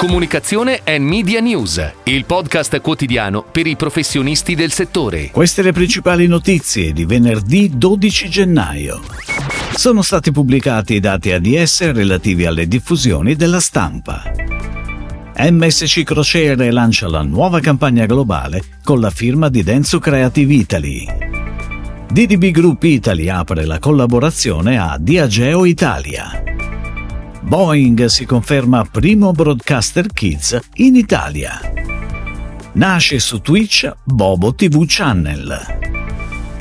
Comunicazione e Media News, il podcast quotidiano per i professionisti del settore. Queste le principali notizie di venerdì 12 gennaio. Sono stati pubblicati i dati ADS relativi alle diffusioni della stampa. MSC Crociere lancia la nuova campagna globale con la firma di Denso Creative Italy. DDB Group Italy apre la collaborazione a Diageo Italia. Boeing si conferma primo broadcaster kids in Italia. Nasce su Twitch Bobo TV Channel.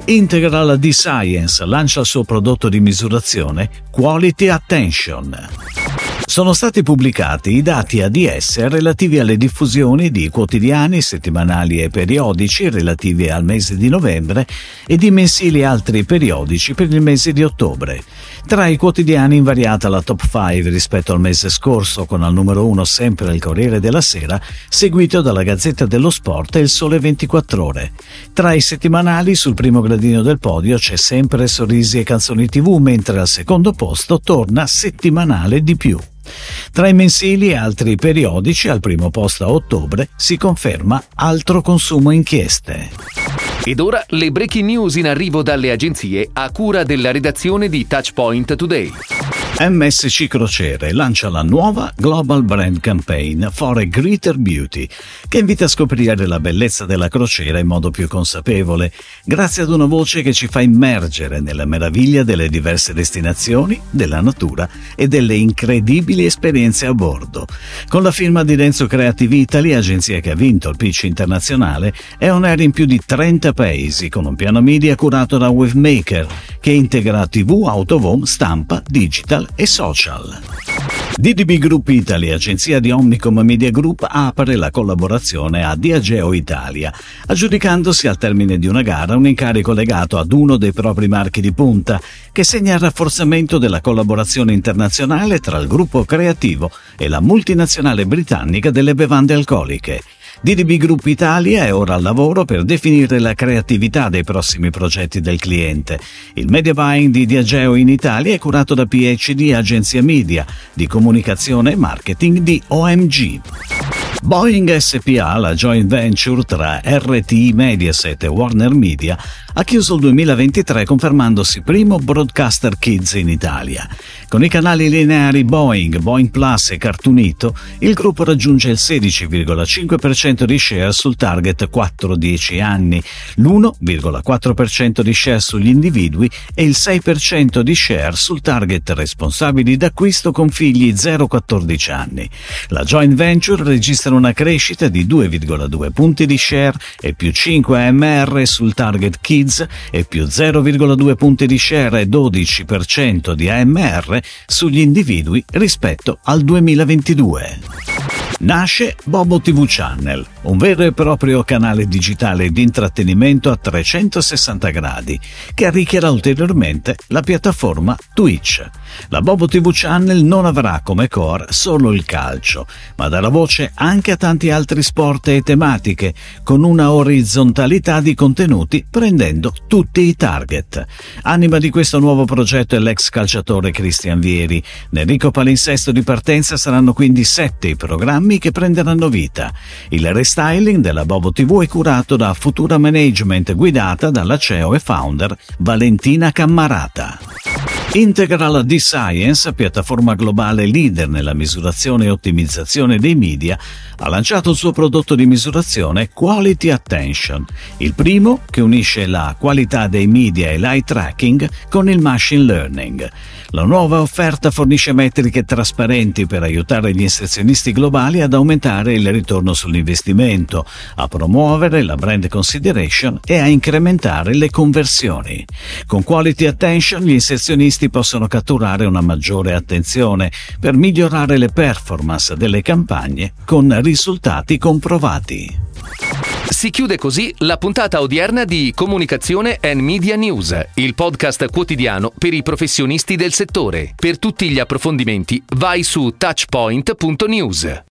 Integral D-Science lancia il suo prodotto di misurazione Quality Attention sono stati pubblicati i dati ADS relativi alle diffusioni di quotidiani, settimanali e periodici relativi al mese di novembre e di mensili altri periodici per il mese di ottobre. Tra i quotidiani invariata la top 5 rispetto al mese scorso con al numero 1 sempre il Corriere della Sera, seguito dalla Gazzetta dello Sport e il Sole 24 Ore. Tra i settimanali sul primo gradino del podio c'è sempre Sorrisi e Canzoni TV, mentre al secondo posto torna Settimanale di più. Tra i mensili e altri periodici, al primo posto a ottobre, si conferma altro consumo inchieste. Ed ora le breaking news in arrivo dalle agenzie a cura della redazione di Touchpoint Today. MSC Crociere lancia la nuova Global Brand Campaign for a Greater Beauty, che invita a scoprire la bellezza della crociera in modo più consapevole, grazie ad una voce che ci fa immergere nella meraviglia delle diverse destinazioni, della natura e delle incredibili esperienze a bordo. Con la firma di Denso Creative Italy, agenzia che ha vinto il pitch internazionale, è on air in più di 30 paesi, con un piano media curato da Wavemaker, che integra TV, home, stampa, digital e social. DDB Group Italy, agenzia di Omnicom Media Group, apre la collaborazione a Diageo Italia, aggiudicandosi al termine di una gara un incarico legato ad uno dei propri marchi di punta, che segna il rafforzamento della collaborazione internazionale tra il gruppo creativo e la multinazionale britannica delle bevande alcoliche. DDB Group Italia è ora al lavoro per definire la creatività dei prossimi progetti del cliente. Il media buying di Diageo in Italia è curato da PhD Agenzia Media, di comunicazione e marketing di OMG. Boeing SPA, la joint venture tra RTI Mediaset e Warner Media, ha chiuso il 2023 confermandosi primo broadcaster kids in Italia. Con i canali lineari Boeing, Boeing Plus e Cartoonito, il gruppo raggiunge il 16,5% di share sul target 4-10 anni, l'1,4% di share sugli individui e il 6% di share sul target responsabili d'acquisto con figli 0-14 anni. La joint venture registra registra una crescita di 2,2 punti di share e più 5 AMR sul target kids e più 0,2 punti di share e 12% di AMR sugli individui rispetto al 2022 nasce Bobo TV Channel, un vero e proprio canale digitale di intrattenimento a 360 gradi che arricchirà ulteriormente la piattaforma Twitch. La Bobo TV Channel non avrà come core solo il calcio, ma darà voce anche a tanti altri sport e tematiche, con una orizzontalità di contenuti prendendo tutti i target. Anima di questo nuovo progetto è l'ex calciatore Cristian Vieri. Nel ricco palinsesto di partenza saranno quindi sette i programmi che prenderanno vita. Il restyling della Bobo TV è curato da Futura Management guidata dalla CEO e founder Valentina Cammarata. Integral D-Science, piattaforma globale leader nella misurazione e ottimizzazione dei media, ha lanciato il suo prodotto di misurazione Quality Attention, il primo che unisce la qualità dei media e l'eye tracking con il machine learning. La nuova offerta fornisce metriche trasparenti per aiutare gli inserzionisti globali ad aumentare il ritorno sull'investimento, a promuovere la brand consideration e a incrementare le conversioni. Con Quality Attention gli inserzionisti possono catturare una maggiore attenzione per migliorare le performance delle campagne con risultati comprovati. Si chiude così la puntata odierna di Comunicazione and Media News, il podcast quotidiano per i professionisti del settore. Per tutti gli approfondimenti vai su touchpoint.news.